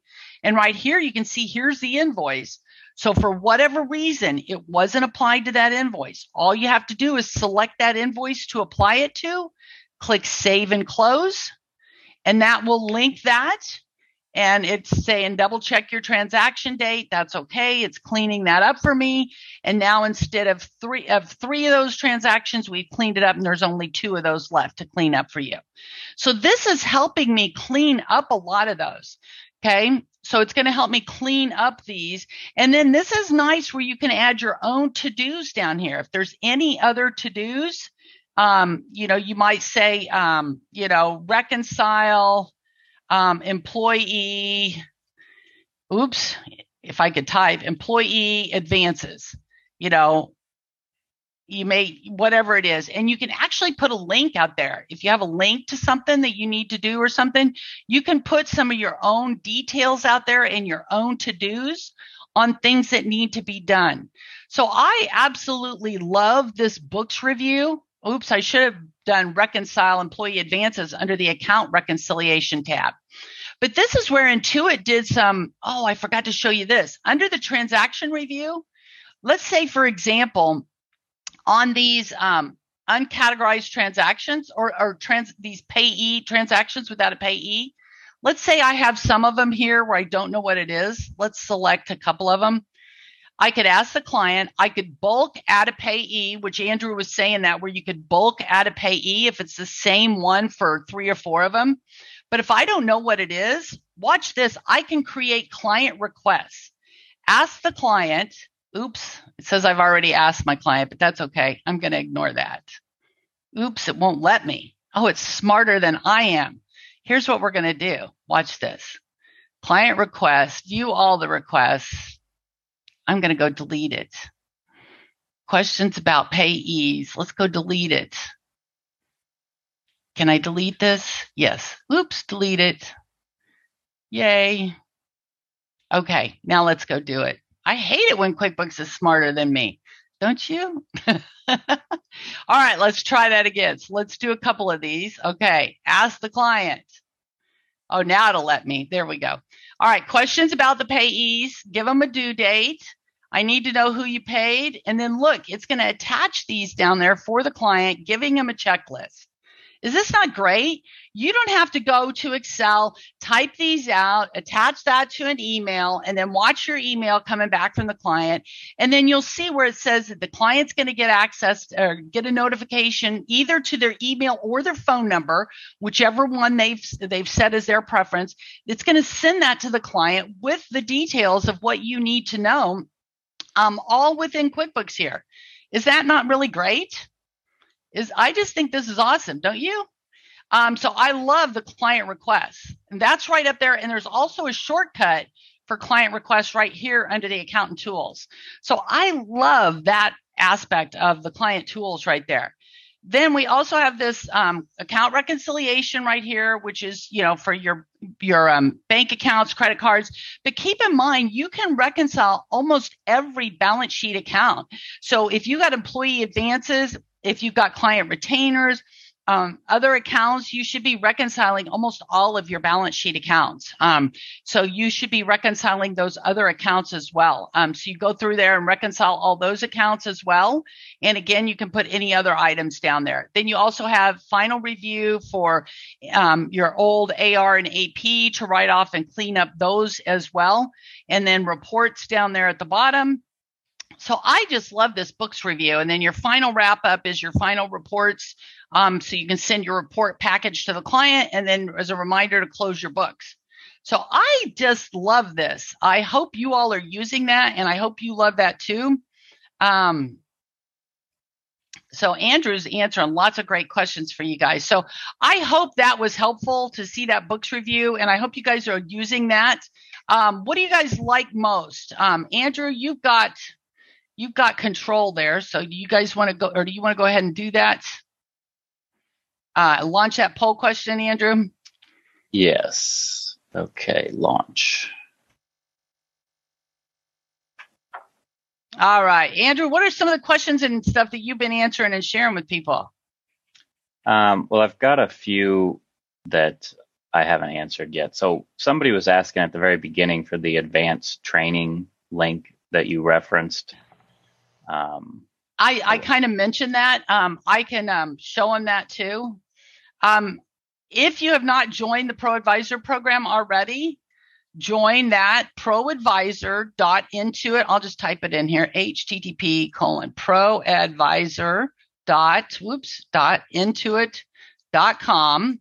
And right here, you can see here's the invoice. So for whatever reason, it wasn't applied to that invoice. All you have to do is select that invoice to apply it to click save and close, and that will link that. And it's saying double check your transaction date. That's okay. It's cleaning that up for me. And now instead of three of three of those transactions, we've cleaned it up and there's only two of those left to clean up for you. So this is helping me clean up a lot of those. Okay. So it's going to help me clean up these. And then this is nice where you can add your own to dos down here. If there's any other to dos, um, you know, you might say, um, you know, reconcile um, employee, oops, if I could type, employee advances, you know, you may, whatever it is. And you can actually put a link out there. If you have a link to something that you need to do or something, you can put some of your own details out there and your own to dos on things that need to be done. So I absolutely love this books review oops, I should have done reconcile employee advances under the account reconciliation tab. But this is where Intuit did some, oh, I forgot to show you this. Under the transaction review, let's say, for example, on these um, uncategorized transactions or, or trans, these payee transactions without a payee, let's say I have some of them here where I don't know what it is. Let's select a couple of them. I could ask the client, I could bulk add a payee, which Andrew was saying that where you could bulk add a payee if it's the same one for three or four of them. But if I don't know what it is, watch this. I can create client requests. Ask the client, oops, it says I've already asked my client, but that's okay. I'm going to ignore that. Oops, it won't let me. Oh, it's smarter than I am. Here's what we're going to do. Watch this. Client request, view all the requests I'm going to go delete it. Questions about payees. Let's go delete it. Can I delete this? Yes. Oops, delete it. Yay. Okay, now let's go do it. I hate it when QuickBooks is smarter than me. Don't you? All right, let's try that again. So let's do a couple of these. Okay, ask the client. Oh, now it'll let me. There we go. All right, questions about the payees. Give them a due date. I need to know who you paid. And then look, it's going to attach these down there for the client, giving them a checklist. Is this not great? You don't have to go to Excel, type these out, attach that to an email, and then watch your email coming back from the client. And then you'll see where it says that the client's going to get access or get a notification either to their email or their phone number, whichever one they've they've set as their preference. It's going to send that to the client with the details of what you need to know um, all within QuickBooks here. Is that not really great? Is I just think this is awesome, don't you? Um, so I love the client requests, and that's right up there. And there's also a shortcut for client requests right here under the accountant tools. So I love that aspect of the client tools right there. Then we also have this um, account reconciliation right here, which is you know for your your um, bank accounts, credit cards. But keep in mind, you can reconcile almost every balance sheet account. So if you got employee advances, if you've got client retainers, um, other accounts, you should be reconciling almost all of your balance sheet accounts. Um, so you should be reconciling those other accounts as well. Um, so you go through there and reconcile all those accounts as well. And again, you can put any other items down there. Then you also have final review for um, your old AR and AP to write off and clean up those as well. And then reports down there at the bottom so I just love this books review. And then your final wrap up is your final reports. Um, so you can send your report package to the client and then as a reminder to close your books. So I just love this. I hope you all are using that and I hope you love that too. Um, so Andrew's answering lots of great questions for you guys. So I hope that was helpful to see that books review, and I hope you guys are using that. Um, what do you guys like most? Um, Andrew, you've got you've got control there. So do you guys want to go, or do you want to go ahead and do that? Uh, launch that poll question, Andrew. Yes. Okay, launch. All right, Andrew. What are some of the questions and stuff that you've been answering and sharing with people? Um, well, I've got a few that I haven't answered yet. So somebody was asking at the very beginning for the advanced training link that you referenced. Um, I, I kind of mentioned that. Um, I can um, show them that too. Um, if you have not joined the Pro Advisor program already, join that proadvisor.intuit. I'll just type it in here http colon proadvisor dot whoops dot intuit dot com.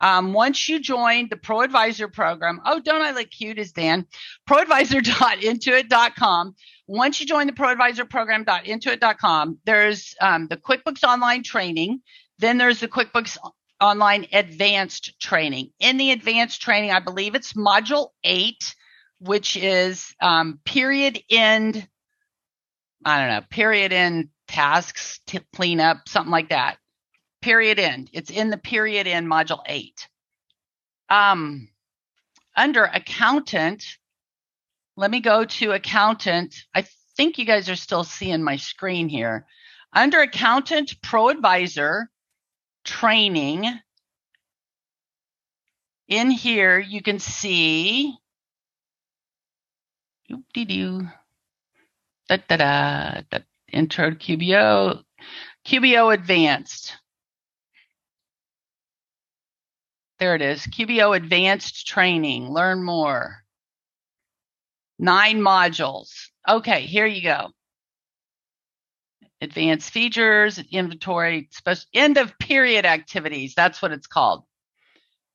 Um, once you join the Pro Advisor program, oh, don't I look cute as Dan? Proadvisor.intuit.com. Once you join the Pro Advisor program.intuit.com, there's um, the QuickBooks Online training. Then there's the QuickBooks Online Advanced training. In the advanced training, I believe it's Module 8, which is um, period end, I don't know, period end tasks to clean up, something like that. Period end. It's in the period end module 8. Um, under accountant, let me go to accountant. I think you guys are still seeing my screen here. Under accountant pro advisor training, in here you can see doo da da da, da intro to QBO, QBO advanced. There it is. QBO Advanced Training. Learn more. Nine modules. Okay, here you go. Advanced features, inventory, special, end of period activities. That's what it's called.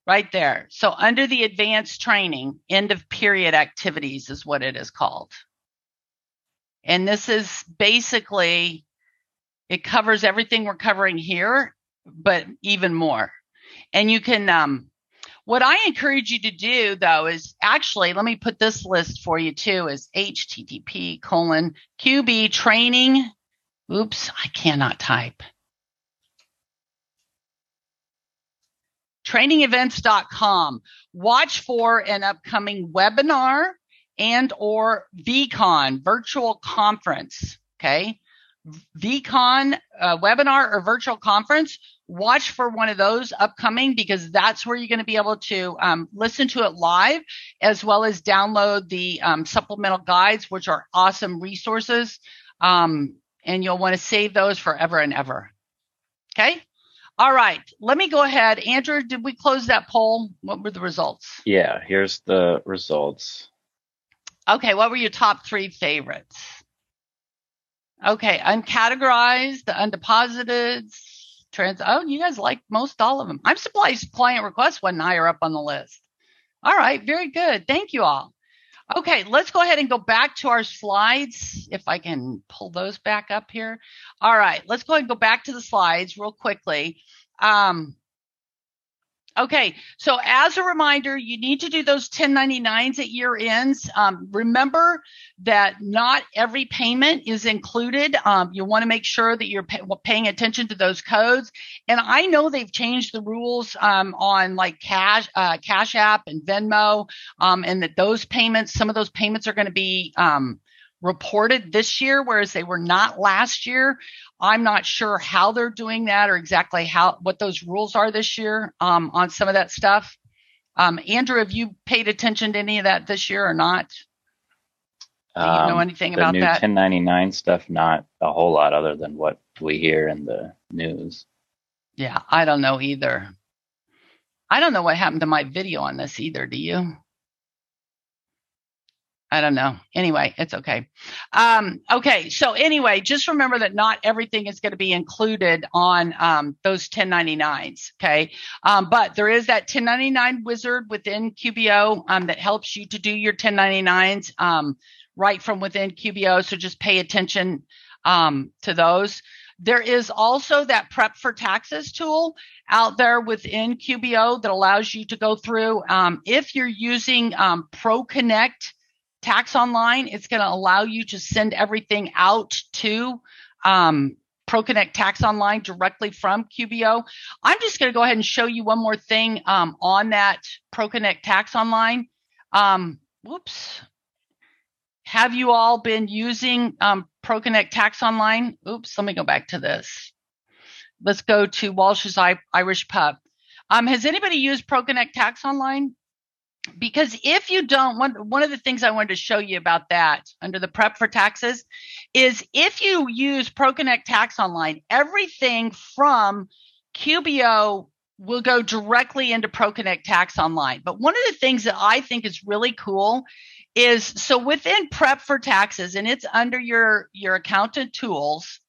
Right there. So under the advanced training, end of period activities is what it is called. And this is basically, it covers everything we're covering here, but even more. And you can, um, what I encourage you to do though is actually, let me put this list for you too is http colon QB training. Oops, I cannot type. trainingevents.com. Watch for an upcoming webinar and or VCon virtual conference. Okay. VCon uh, webinar or virtual conference, watch for one of those upcoming because that's where you're going to be able to um, listen to it live as well as download the um, supplemental guides, which are awesome resources. Um, and you'll want to save those forever and ever. Okay. All right. Let me go ahead. Andrew, did we close that poll? What were the results? Yeah, here's the results. Okay. What were your top three favorites? Okay, uncategorized, the undeposited, trans. Oh, you guys like most all of them. I'm surprised client request wasn't higher up on the list. All right, very good. Thank you all. Okay, let's go ahead and go back to our slides. If I can pull those back up here. All right, let's go ahead and go back to the slides real quickly. Um, Okay, so as a reminder, you need to do those 1099s at year ends. Um, remember that not every payment is included. Um, you want to make sure that you're pay- paying attention to those codes. And I know they've changed the rules um, on like Cash, uh, Cash App and Venmo, um, and that those payments, some of those payments are going to be um, reported this year, whereas they were not last year. I'm not sure how they're doing that or exactly how what those rules are this year um, on some of that stuff. Um, Andrew, have you paid attention to any of that this year or not? Do you know Um, anything the about new that? 1099 stuff, not a whole lot other than what we hear in the news. Yeah, I don't know either. I don't know what happened to my video on this either. Do you? I don't know. Anyway, it's okay. Um, okay, so anyway, just remember that not everything is going to be included on um, those 1099s. Okay, um, but there is that 1099 wizard within QBO um, that helps you to do your 1099s um, right from within QBO. So just pay attention um, to those. There is also that prep for taxes tool out there within QBO that allows you to go through. Um, if you're using um, ProConnect Tax Online, it's going to allow you to send everything out to um, ProConnect Tax Online directly from QBO. I'm just going to go ahead and show you one more thing um, on that ProConnect Tax Online. Um, whoops. Have you all been using um, ProConnect Tax Online? Oops, let me go back to this. Let's go to Walsh's Irish Pub. Um, has anybody used ProConnect Tax Online? Because if you don't, one, one of the things I wanted to show you about that under the prep for taxes is if you use ProConnect Tax Online, everything from QBO will go directly into ProConnect Tax Online. But one of the things that I think is really cool is so within prep for taxes and it's under your your accountant tools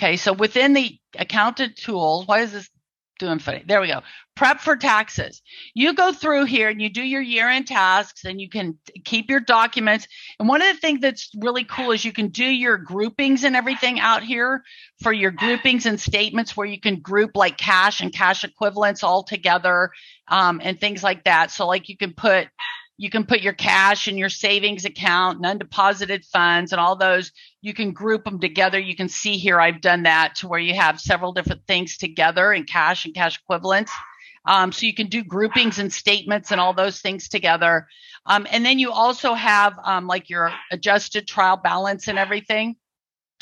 okay so within the accountant tools why is this doing funny. There we go. Prep for taxes. You go through here and you do your year end tasks and you can keep your documents. And one of the things that's really cool is you can do your groupings and everything out here for your groupings and statements where you can group like cash and cash equivalents all together um, and things like that. So like you can put you can put your cash in your savings account and undeposited funds and all those you can group them together. You can see here i've done that to where you have several different things together in cash and cash equivalents. Um, so you can do groupings and statements and all those things together. Um, and then you also have um, like your adjusted trial balance and everything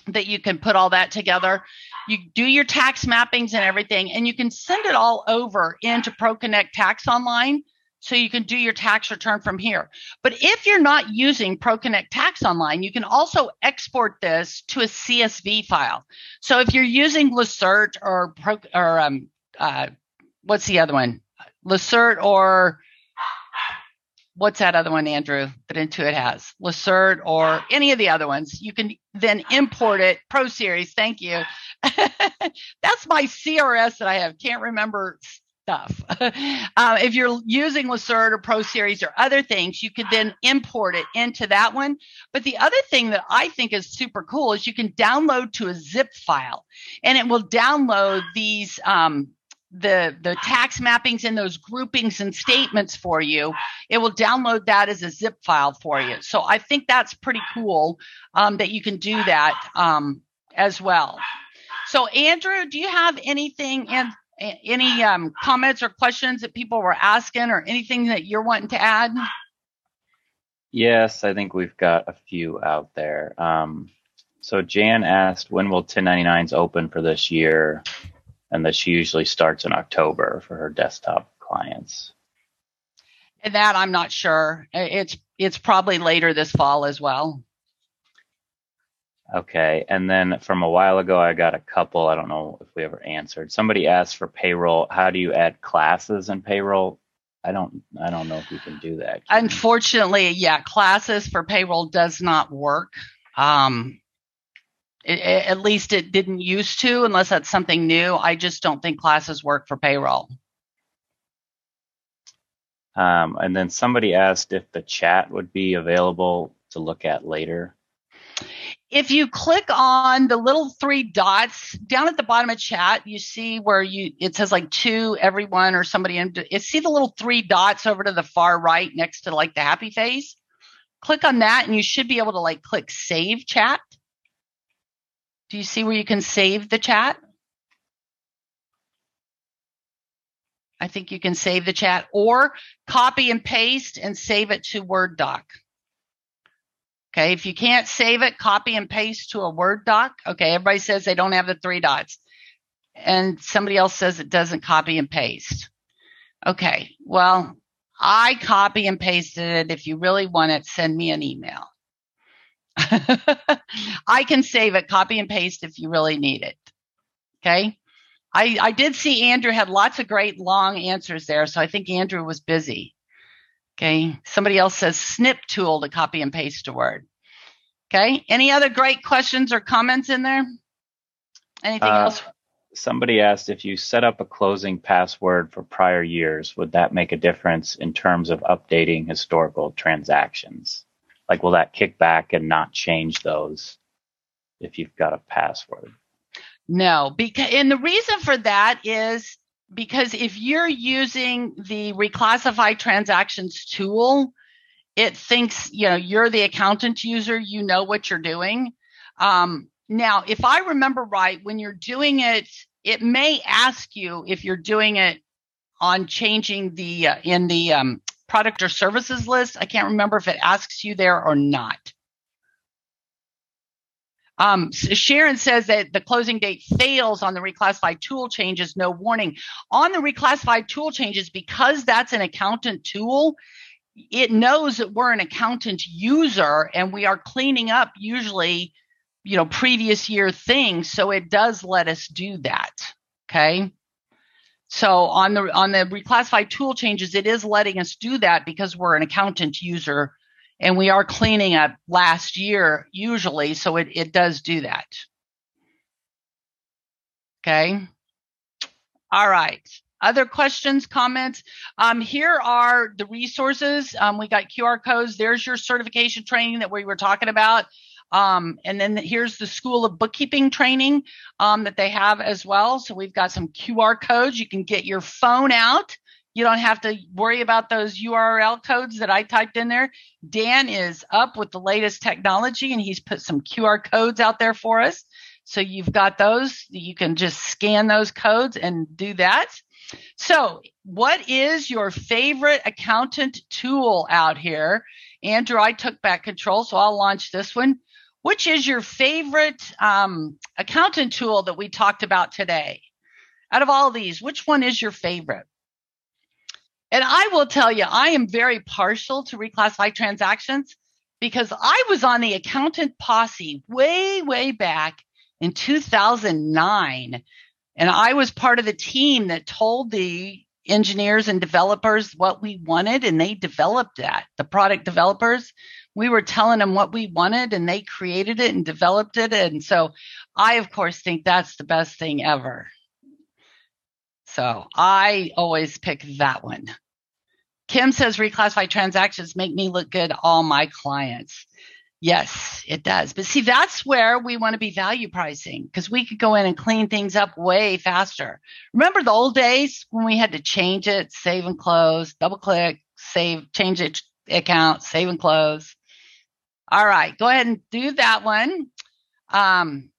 that you can put all that together. You do your tax mappings and everything and you can send it all over into proconnect tax online so you can do your tax return from here. But if you're not using ProConnect Tax Online, you can also export this to a CSV file. So if you're using Lacerte or Pro, or um, uh, what's the other one? Lacerte or what's that other one, Andrew, that Intuit has? Lacerte or any of the other ones. You can then import it. Pro Series, thank you. That's my CRS that I have. Can't remember stuff. uh, if you're using Lacerte or Pro Series or other things, you could then import it into that one. But the other thing that I think is super cool is you can download to a zip file and it will download these um, the the tax mappings and those groupings and statements for you it will download that as a zip file for you so i think that's pretty cool um, that you can do that um, as well so andrew do you have anything and any um, comments or questions that people were asking or anything that you're wanting to add? Yes, I think we've got a few out there. Um, so Jan asked, when will 1099s open for this year? And that she usually starts in October for her desktop clients. And that I'm not sure. It's it's probably later this fall as well. Okay. And then from a while ago, I got a couple. I don't know if we ever answered. Somebody asked for payroll. How do you add classes in payroll? I don't. I don't know if you can do that. Unfortunately, yeah, classes for payroll does not work. Um, it, it, at least it didn't used to, unless that's something new. I just don't think classes work for payroll. Um, and then somebody asked if the chat would be available to look at later if you click on the little three dots down at the bottom of chat, you see where you it says like to everyone or somebody and you see the little three dots over to the far right next to like the happy face. Click on that and you should be able to like click save chat. Do you see where you can save the chat? I think you can save the chat or copy and paste and save it to Word doc. Okay. If you can't save it, copy and paste to a Word doc. Okay. Everybody says they don't have the three dots. And somebody else says it doesn't copy and paste. Okay. Well, I copy and pasted it. If you really want it, send me an email. I can save it, copy and paste if you really need it. Okay. I, I did see Andrew had lots of great long answers there. So I think Andrew was busy. Okay. Somebody else says snip tool to copy and paste a word. Okay. Any other great questions or comments in there? Anything uh, else? Somebody asked if you set up a closing password for prior years, would that make a difference in terms of updating historical transactions? Like, will that kick back and not change those if you've got a password? No, because and the reason for that is because if you're using the reclassify transactions tool, it thinks, you know, you're the accountant user, you know what you're doing. Um, now, if I remember right, when you're doing it, it may ask you if you're doing it on changing the uh, in the um, product or services list. I can't remember if it asks you there or not. Um, Sharon says that the closing date fails on the reclassified tool changes, no warning. On the reclassified tool changes, because that's an accountant tool, it knows that we're an accountant user and we are cleaning up usually, you know, previous year things. So it does let us do that. Okay. So on the on the reclassified tool changes, it is letting us do that because we're an accountant user and we are cleaning up last year usually, so it, it does do that. Okay. All right. Other questions, comments? Um, here are the resources. Um, we got QR codes. There's your certification training that we were talking about. Um, and then here's the School of Bookkeeping training um, that they have as well. So we've got some QR codes. You can get your phone out you don't have to worry about those URL codes that I typed in there. Dan is up with the latest technology and he's put some QR codes out there for us. So you've got those. You can just scan those codes and do that. So, what is your favorite accountant tool out here? Andrew, I took back control, so I'll launch this one. Which is your favorite um, accountant tool that we talked about today? Out of all these, which one is your favorite? And I will tell you, I am very partial to reclassify transactions because I was on the accountant posse way, way back in 2009. And I was part of the team that told the engineers and developers what we wanted, and they developed that. The product developers, we were telling them what we wanted, and they created it and developed it. And so, I, of course, think that's the best thing ever. So, I always pick that one. Kim says reclassified transactions make me look good, all my clients. Yes, it does. But see, that's where we want to be value pricing because we could go in and clean things up way faster. Remember the old days when we had to change it, save and close, double click, save, change it account, save and close. All right, go ahead and do that one. Um,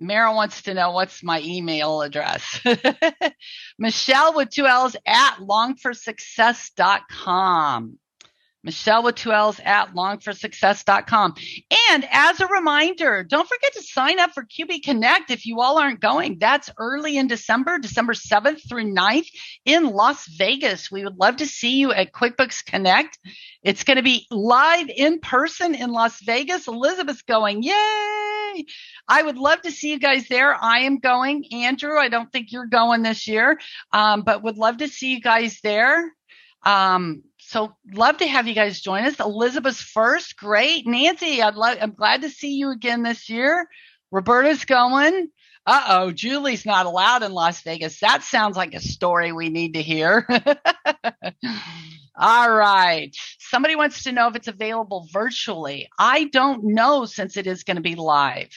Meryl wants to know what's my email address. Michelle with two L's at longforsuccess.com. Michelle with two L's at longforsuccess.com. And as a reminder, don't forget to sign up for QB Connect if you all aren't going. That's early in December, December 7th through 9th in Las Vegas. We would love to see you at QuickBooks Connect. It's going to be live in person in Las Vegas. Elizabeth's going. Yay! I would love to see you guys there. I am going. Andrew, I don't think you're going this year, um, but would love to see you guys there. Um, so love to have you guys join us. Elizabeth's first, great. Nancy, I'd love, I'm glad to see you again this year. Roberta's going. Uh oh, Julie's not allowed in Las Vegas. That sounds like a story we need to hear. All right. Somebody wants to know if it's available virtually. I don't know since it is going to be live.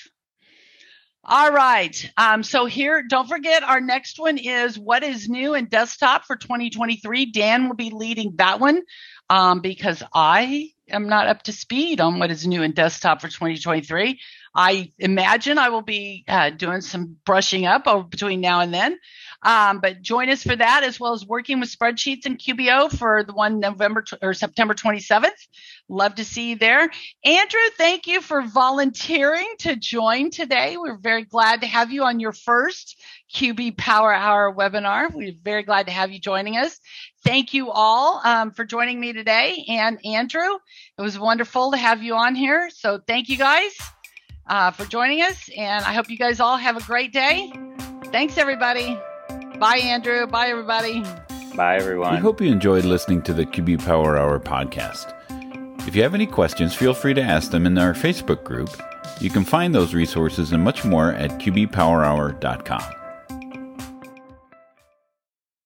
All right. Um, so here, don't forget, our next one is what is new in desktop for 2023. Dan will be leading that one um, because I am not up to speed on what is new in desktop for 2023. I imagine I will be uh, doing some brushing up between now and then. Um, but join us for that as well as working with spreadsheets and QBO for the one November or September 27th. Love to see you there. Andrew, thank you for volunteering to join today. We're very glad to have you on your first QB Power Hour webinar. We're very glad to have you joining us. Thank you all um, for joining me today. And Andrew, it was wonderful to have you on here. So thank you guys uh, for joining us. And I hope you guys all have a great day. Thanks, everybody. Bye, Andrew. Bye, everybody. Bye, everyone. We hope you enjoyed listening to the QB Power Hour podcast. If you have any questions, feel free to ask them in our Facebook group. You can find those resources and much more at qbpowerhour.com.